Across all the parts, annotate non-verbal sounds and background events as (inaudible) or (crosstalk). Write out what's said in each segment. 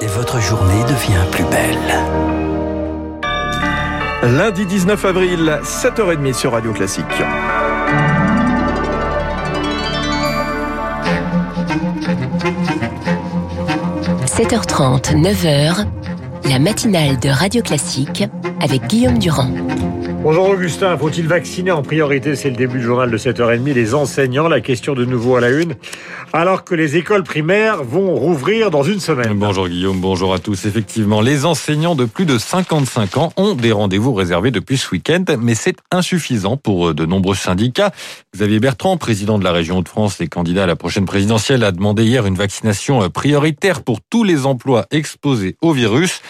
et votre journée devient plus belle. Lundi 19 avril, 7h30 sur Radio Classique. – 7h30, 9h, la matinale de Radio Classique avec Guillaume Durand. Bonjour Augustin, faut-il vacciner en priorité C'est le début du journal de 7h30. Les enseignants, la question de nouveau à la une, alors que les écoles primaires vont rouvrir dans une semaine. Bonjour Guillaume, bonjour à tous. Effectivement, les enseignants de plus de 55 ans ont des rendez-vous réservés depuis ce week-end, mais c'est insuffisant pour de nombreux syndicats. Xavier Bertrand, président de la région de France et candidat à la prochaine présidentielle, a demandé hier une vaccination prioritaire pour tous les emplois exposés au virus.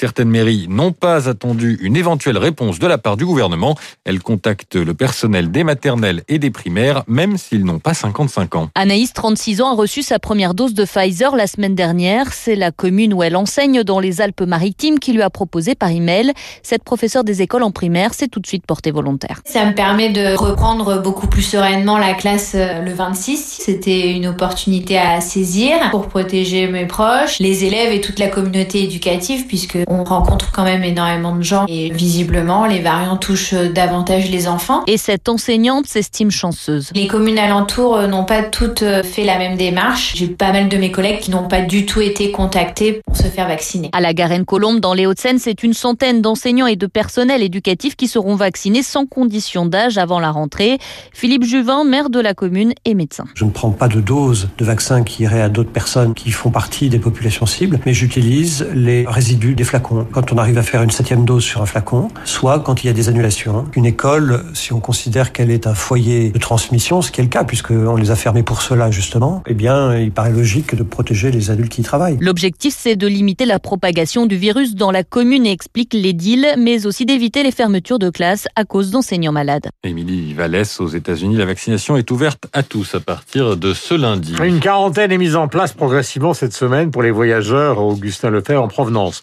Certaines mairies n'ont pas attendu une éventuelle réponse de la part du gouvernement. Elles contactent le personnel des maternelles et des primaires, même s'ils n'ont pas 55 ans. Anaïs, 36 ans, a reçu sa première dose de Pfizer la semaine dernière. C'est la commune où elle enseigne dans les Alpes-Maritimes qui lui a proposé par email. Cette professeure des écoles en primaire s'est tout de suite portée volontaire. Ça me permet de reprendre beaucoup plus sereinement la classe euh, le 26. C'était une opportunité à saisir pour protéger mes proches, les élèves et toute la communauté éducative puisque on rencontre quand même énormément de gens et visiblement les variants touchent davantage les enfants. Et cette enseignante s'estime chanceuse. Les communes alentours euh, n'ont pas toutes euh, fait la même démarche. J'ai pas mal de mes collègues qui n'ont pas du tout été contactés pour se faire vacciner. À la Garenne-Colombe, dans les Hauts-de-Seine, c'est une centaine d'enseignants et de personnels éducatifs qui seront vaccinés sans condition d'âge avant la rentrée. Philippe Juvin, maire de la commune et médecin. Je ne prends pas de dose de vaccin qui irait à d'autres personnes qui font partie des populations cibles, mais j'utilise les résidus des flacons. Quand on arrive à faire une septième dose sur un flacon, soit quand il y a des annulations. Une école, si on considère qu'elle est un foyer de transmission, ce qui est le cas puisqu'on les a fermés pour cela justement, eh bien, il paraît logique de protéger les adultes qui y travaillent. L'objectif, c'est de limiter la propagation du virus dans la commune, explique l'édile, mais aussi d'éviter les fermetures de classes à cause d'enseignants malades. Émilie Vallès, aux États-Unis, la vaccination est ouverte à tous à partir de ce lundi. Une quarantaine est mise en place progressivement cette semaine pour les voyageurs Augustin Lefebvre en provenance.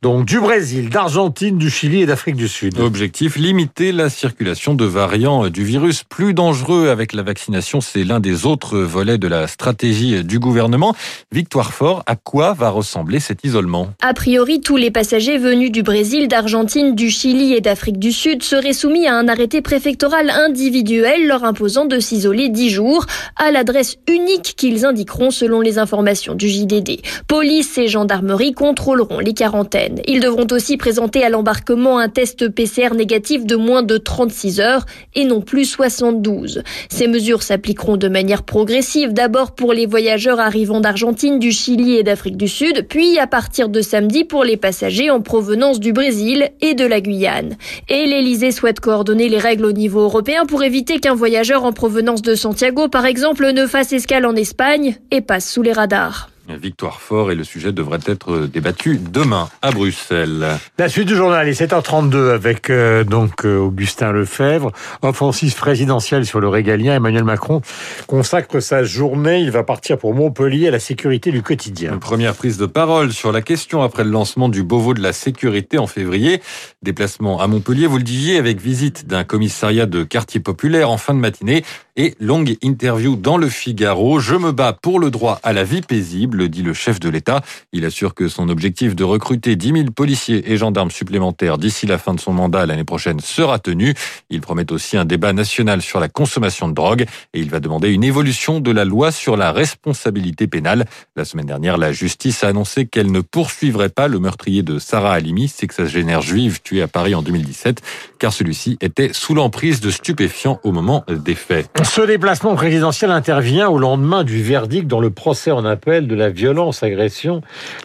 Donc du Brésil, d'Argentine, du Chili et d'Afrique du Sud. Objectif, limiter la circulation de variants du virus plus dangereux avec la vaccination. C'est l'un des autres volets de la stratégie du gouvernement. Victoire Fort, à quoi va ressembler cet isolement? A priori, tous les passagers venus du Brésil, d'Argentine, du Chili et d'Afrique du Sud seraient soumis à un arrêté préfectoral individuel leur imposant de s'isoler 10 jours à l'adresse unique qu'ils indiqueront selon les informations du JDD. Police et gendarmerie contrôleront les quarantaines. Ils devront aussi présenter à l'embarquement un test PCR négatif de moins de 36 heures et non plus 72. Ces mesures s'appliqueront de manière progressive, d'abord pour les voyageurs arrivant d'Argentine, du Chili et d'Afrique du Sud, puis à partir de samedi pour les passagers en provenance du Brésil et de la Guyane. Et l'Elysée souhaite coordonner les règles au niveau européen pour éviter qu'un voyageur en provenance de Santiago, par exemple, ne fasse escale en Espagne et passe sous les radars. Victoire Fort et le sujet devrait être débattu demain à Bruxelles. La suite du journal est 7h32 avec euh, donc euh, Augustin Lefebvre, offensive présidentielle sur le régalien. Emmanuel Macron consacre sa journée. Il va partir pour Montpellier à la sécurité du quotidien. Une première prise de parole sur la question après le lancement du Beauvau de la sécurité en février. Déplacement à Montpellier, vous le disiez, avec visite d'un commissariat de quartier populaire en fin de matinée et longue interview dans le Figaro. Je me bats pour le droit à la vie paisible, dit le chef de l'État. Il assure que son objectif de recruter 10 000 policiers et gendarmes supplémentaires d'ici la fin de son mandat l'année prochaine sera tenu. Il promet aussi un débat national sur la consommation de drogue et il va demander une évolution de la loi sur la responsabilité pénale. La semaine dernière, la justice a annoncé qu'elle ne poursuivrait pas le meurtrier de Sarah Halimi, sexagénaire juive tuée à Paris en 2017, car celui-ci était sous l'emprise de stupéfiants au moment des faits. Ce déplacement présidentiel intervient au lendemain du verdict dans le procès en appel de la violence agression,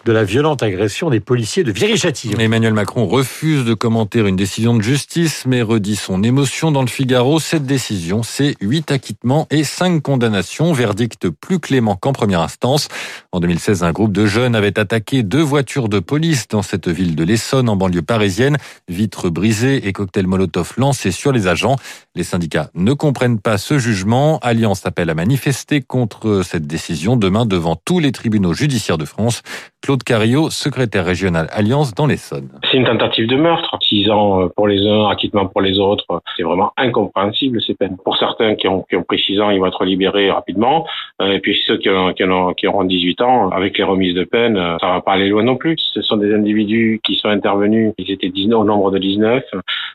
violente agression des policiers de Viry-Châtillon. Emmanuel Macron refuse de commenter une décision de justice, mais redit son émotion dans le Figaro. Cette décision, c'est huit acquittements et cinq condamnations, verdict plus clément qu'en première instance. En 2016, un groupe de jeunes avait attaqué deux voitures de police dans cette ville de l'Essonne, en banlieue parisienne. Vitres brisées et cocktails Molotov lancés sur les agents. Les syndicats ne comprennent pas ce jugement jugement. Alliance appelle à manifester contre cette décision demain devant tous les tribunaux judiciaires de France. Claude Cario, secrétaire régional Alliance dans l'Essonne. C'est une tentative de meurtre. Six ans pour les uns, acquittement pour les autres. C'est vraiment incompréhensible ces peines. Pour certains qui ont, qui ont pris six ans, ils vont être libérés rapidement. Euh, et puis ceux qui, ont, qui, ont, qui auront 18 ans, avec les remises de peine, euh, ça va pas aller loin non plus. Ce sont des individus qui sont intervenus. Ils étaient 19 au nombre de 19.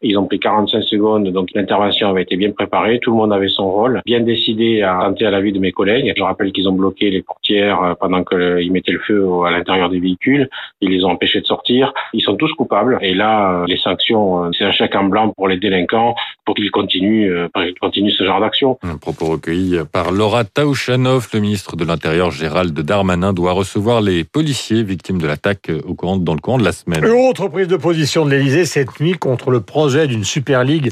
Ils ont pris 45 secondes, donc l'intervention avait été bien préparée. Tout le monde avait son rôle, bien décidé à tenter à la vie de mes collègues. Je rappelle qu'ils ont bloqué les portières euh, pendant qu'ils mettaient le feu à l'intérieur des véhicules. Ils les ont empêchés de sortir. Ils sont tous coupables. Et là, les sanctions, c'est un chèque en blanc pour les délinquants pour qu'ils continuent, pour qu'ils continuent ce genre d'action. Un propos recueilli par Laura Taouchanov, le ministre de l'Intérieur Gérald Darmanin doit recevoir les policiers victimes de l'attaque au courant, dans le courant de la semaine. Une autre prise de position de l'Elysée cette nuit contre le projet d'une Super Ligue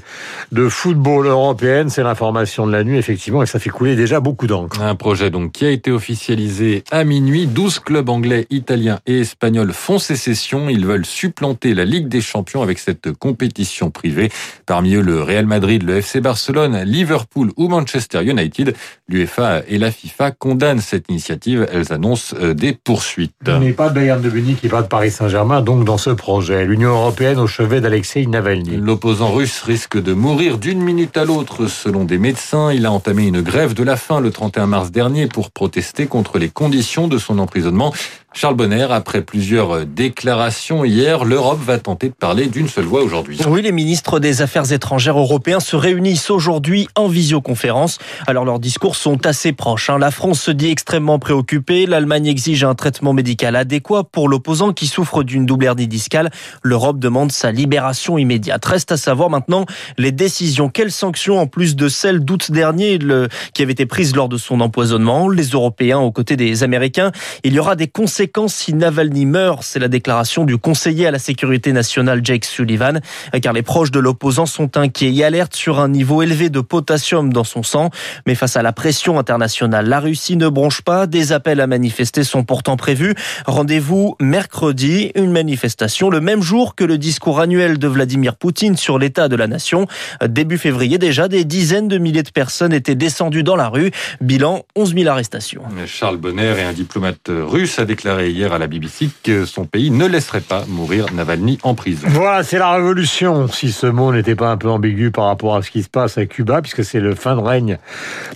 de football européenne. C'est l'information de la nuit, effectivement, et ça fait couler déjà beaucoup d'encre. Un projet donc qui a été officialisé à minuit. 12 clubs anglais, italiens et espagnols font sécession. Ils veulent supplanter la Ligue des Champions avec cette compétition privée. Parmi eux, le Real Madrid, le FC Barcelone, Liverpool ou Manchester United. L'UEFA et la FIFA condamnent cette initiative. Elles annoncent euh, des poursuites. N'est pas de Bayern de Munich, il pas de Paris Saint-Germain, donc dans ce projet. L'Union européenne au chevet d'Alexei Navalny. L'opposant russe risque de mourir d'une minute à l'autre, selon des médecins. Il a entamé une grève de la faim le 31 mars dernier pour protester contre les conditions de son emprisonnement. Charles Bonner, après plusieurs déclarations hier, l'Europe va tenter de parler d'une seule voix aujourd'hui. Oui, les ministres des Affaires étrangères européens se réunissent aujourd'hui en visioconférence. Alors leurs discours sont assez proches. Hein. La France se dit extrêmement préoccupée. L'Allemagne exige un traitement médical adéquat pour l'opposant qui souffre d'une double hernie discale. L'Europe demande sa libération immédiate. Reste à savoir maintenant les décisions. Quelles sanctions, en plus de celles d'août dernier le, qui avaient été prises lors de son empoisonnement? Les Européens aux côtés des Américains. Il y aura des conséquences si Navalny meurt. C'est la déclaration du conseiller à la sécurité nationale Jake Sullivan, car les proches de l'opposant sont inquiets et alertent sur un niveau élevé de potassium dans son sang. Mais face à la pression internationale, la Russie ne bronche pas. Des appels à manifester sont pourtant prévus. Rendez-vous mercredi, une manifestation le même jour que le discours annuel de Vladimir Poutine sur l'état de la nation. Début février déjà, des dizaines de milliers de personnes étaient descendues dans la rue. Bilan 11 000 arrestations. Charles Bonner et un diplomate russe a déclaré hier à la BBC que son pays ne laisserait pas mourir Navalny en prison. Voilà, c'est la révolution, si ce mot n'était pas un peu ambigu par rapport à ce qui se passe à Cuba, puisque c'est le fin de règne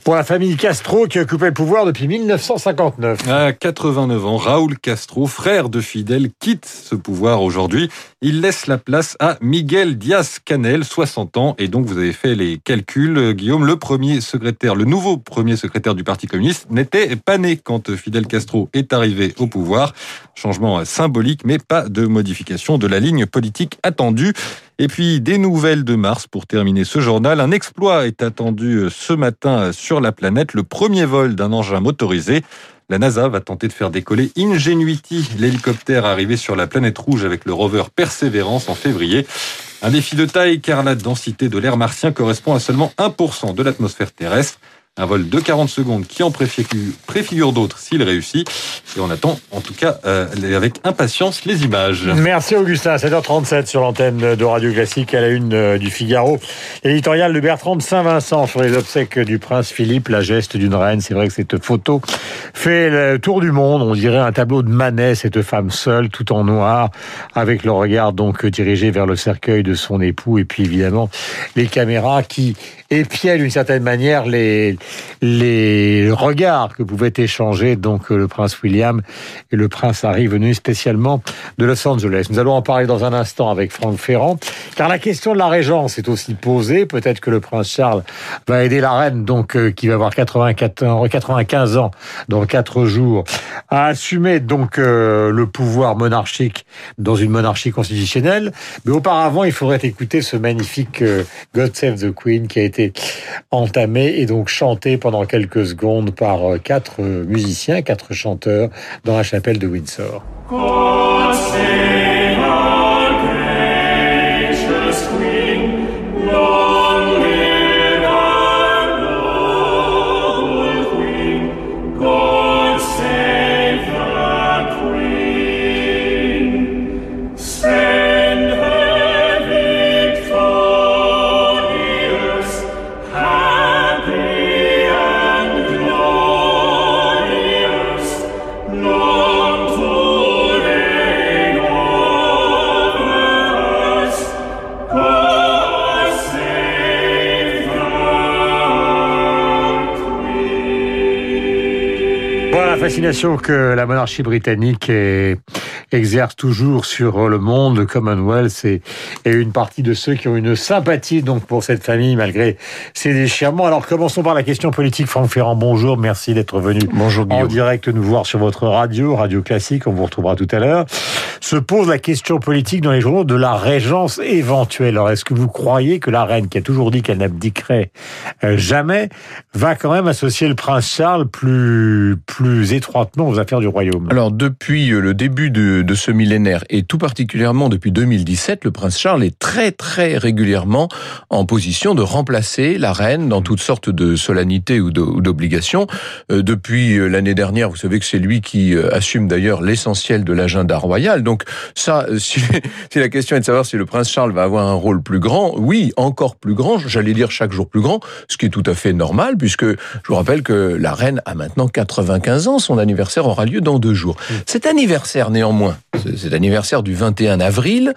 pour la famille Castro qui occupait le pouvoir depuis 1959. À 89 ans, Raúl Castro, frère de Fidel, quitte ce pouvoir aujourd'hui. Il laisse la place à Miguel Diaz-Canel, 60 ans, et donc vous avez fait les calculs, Guillaume, le premier secrétaire, le nouveau premier secrétaire du Parti communiste n'était pas né quand Fidel Castro est arrivé au pouvoir. Changement symbolique, mais pas de modification de la ligne politique attendue. Et puis des nouvelles de Mars pour terminer ce journal. Un exploit est attendu ce matin sur la planète, le premier vol d'un engin motorisé. La NASA va tenter de faire décoller Ingenuity, l'hélicoptère arrivé sur la planète rouge avec le rover Perseverance en février. Un défi de taille car la densité de l'air martien correspond à seulement 1% de l'atmosphère terrestre. Un vol de 40 secondes qui en préfigure, d'autres s'il réussit. Et on attend en tout cas euh, avec impatience les images. Merci Augustin. 7h37 sur l'antenne de Radio Classique à la une euh, du Figaro. Éditorial de Bertrand de Saint-Vincent sur les obsèques du prince Philippe, la geste d'une reine. C'est vrai que cette photo fait le tour du monde. On dirait un tableau de Manet, cette femme seule, tout en noir, avec le regard donc dirigé vers le cercueil de son époux. Et puis évidemment les caméras qui épiaient d'une certaine manière les les regards que pouvaient échanger donc le prince William et le prince Harry venu spécialement de Los Angeles. Nous allons en parler dans un instant avec Franck Ferrand, car la question de la régence est aussi posée. Peut-être que le prince Charles va aider la reine, donc euh, qui va avoir 94, 95 ans dans quatre jours, à assumer donc euh, le pouvoir monarchique dans une monarchie constitutionnelle. Mais auparavant, il faudrait écouter ce magnifique euh, God Save the Queen qui a été entamé et donc chanté pendant quelques secondes par euh, quatre euh, musiciens, quatre chanteurs dans la chapelle de Windsor. Fascination que la monarchie britannique est- exerce toujours sur le monde, le Commonwealth et, et une partie de ceux qui ont une sympathie donc pour cette famille malgré ses déchirements. Alors commençons par la question politique. Franck Ferrand, bonjour, merci d'être venu Bonjour en direct nous voir sur votre radio, Radio Classique, on vous retrouvera tout à l'heure. Se pose la question politique dans les journaux de la régence éventuelle. Alors est-ce que vous croyez que la reine, qui a toujours dit qu'elle n'abdiquerait euh, jamais, va quand même associer le prince Charles plus, plus étroitement aux affaires du royaume? Alors depuis euh, le début de, de ce millénaire et tout particulièrement depuis 2017, le prince Charles est très très régulièrement en position de remplacer la reine dans toutes sortes de solennités ou d'obligations. Euh, depuis euh, l'année dernière, vous savez que c'est lui qui euh, assume d'ailleurs l'essentiel de l'agenda royal. Donc ça, (laughs) si, si la question est de savoir si le prince Charles va avoir un rôle plus grand, oui, encore plus grand, j'allais dire chaque jour plus grand, ce qui est tout à fait normal puisque je vous rappelle que la reine a maintenant 95 ans, son anniversaire aura lieu dans deux jours. Cet anniversaire néanmoins, ce- cet anniversaire du 21 avril,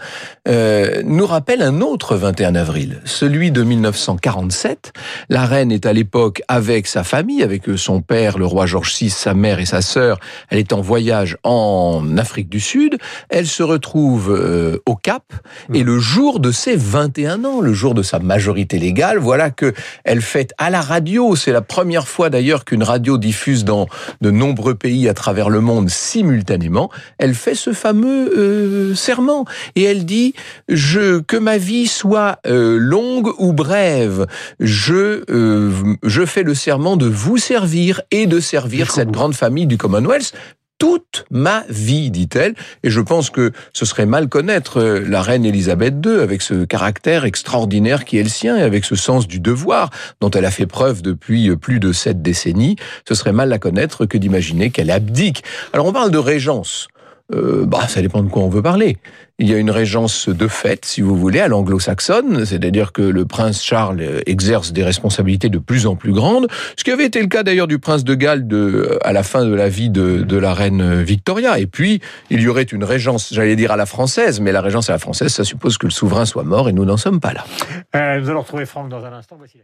euh, nous rappelle un autre 21 avril, celui de 1947. La reine est à l'époque avec sa famille, avec euh, son père, le roi George VI, sa mère et sa sœur. Elle est en voyage en Afrique du Sud. Elle se retrouve euh, au Cap et le jour de ses 21 ans, le jour de sa majorité légale, voilà que elle fête à la radio. C'est la première fois d'ailleurs qu'une radio diffuse dans de nombreux pays à travers le monde simultanément. Elle fait ce fameux euh, serment et elle dit je que ma vie soit euh, longue ou brève, je euh, je fais le serment de vous servir et de servir cette grande famille du Commonwealth toute ma vie, dit-elle. Et je pense que ce serait mal connaître euh, la reine Elisabeth II avec ce caractère extraordinaire qui est le sien et avec ce sens du devoir dont elle a fait preuve depuis euh, plus de sept décennies. Ce serait mal la connaître que d'imaginer qu'elle abdique. Alors on parle de régence. Euh, bah, ça dépend de quoi on veut parler. Il y a une régence de fait, si vous voulez, à l'anglo-saxonne, c'est-à-dire que le prince Charles exerce des responsabilités de plus en plus grandes, ce qui avait été le cas d'ailleurs du prince de Galles euh, à la fin de la vie de, la reine Victoria. Et puis, il y aurait une régence, j'allais dire à la française, mais la régence à la française, ça suppose que le souverain soit mort et nous n'en sommes pas là. Euh, Nous allons retrouver Franck dans un instant. Voici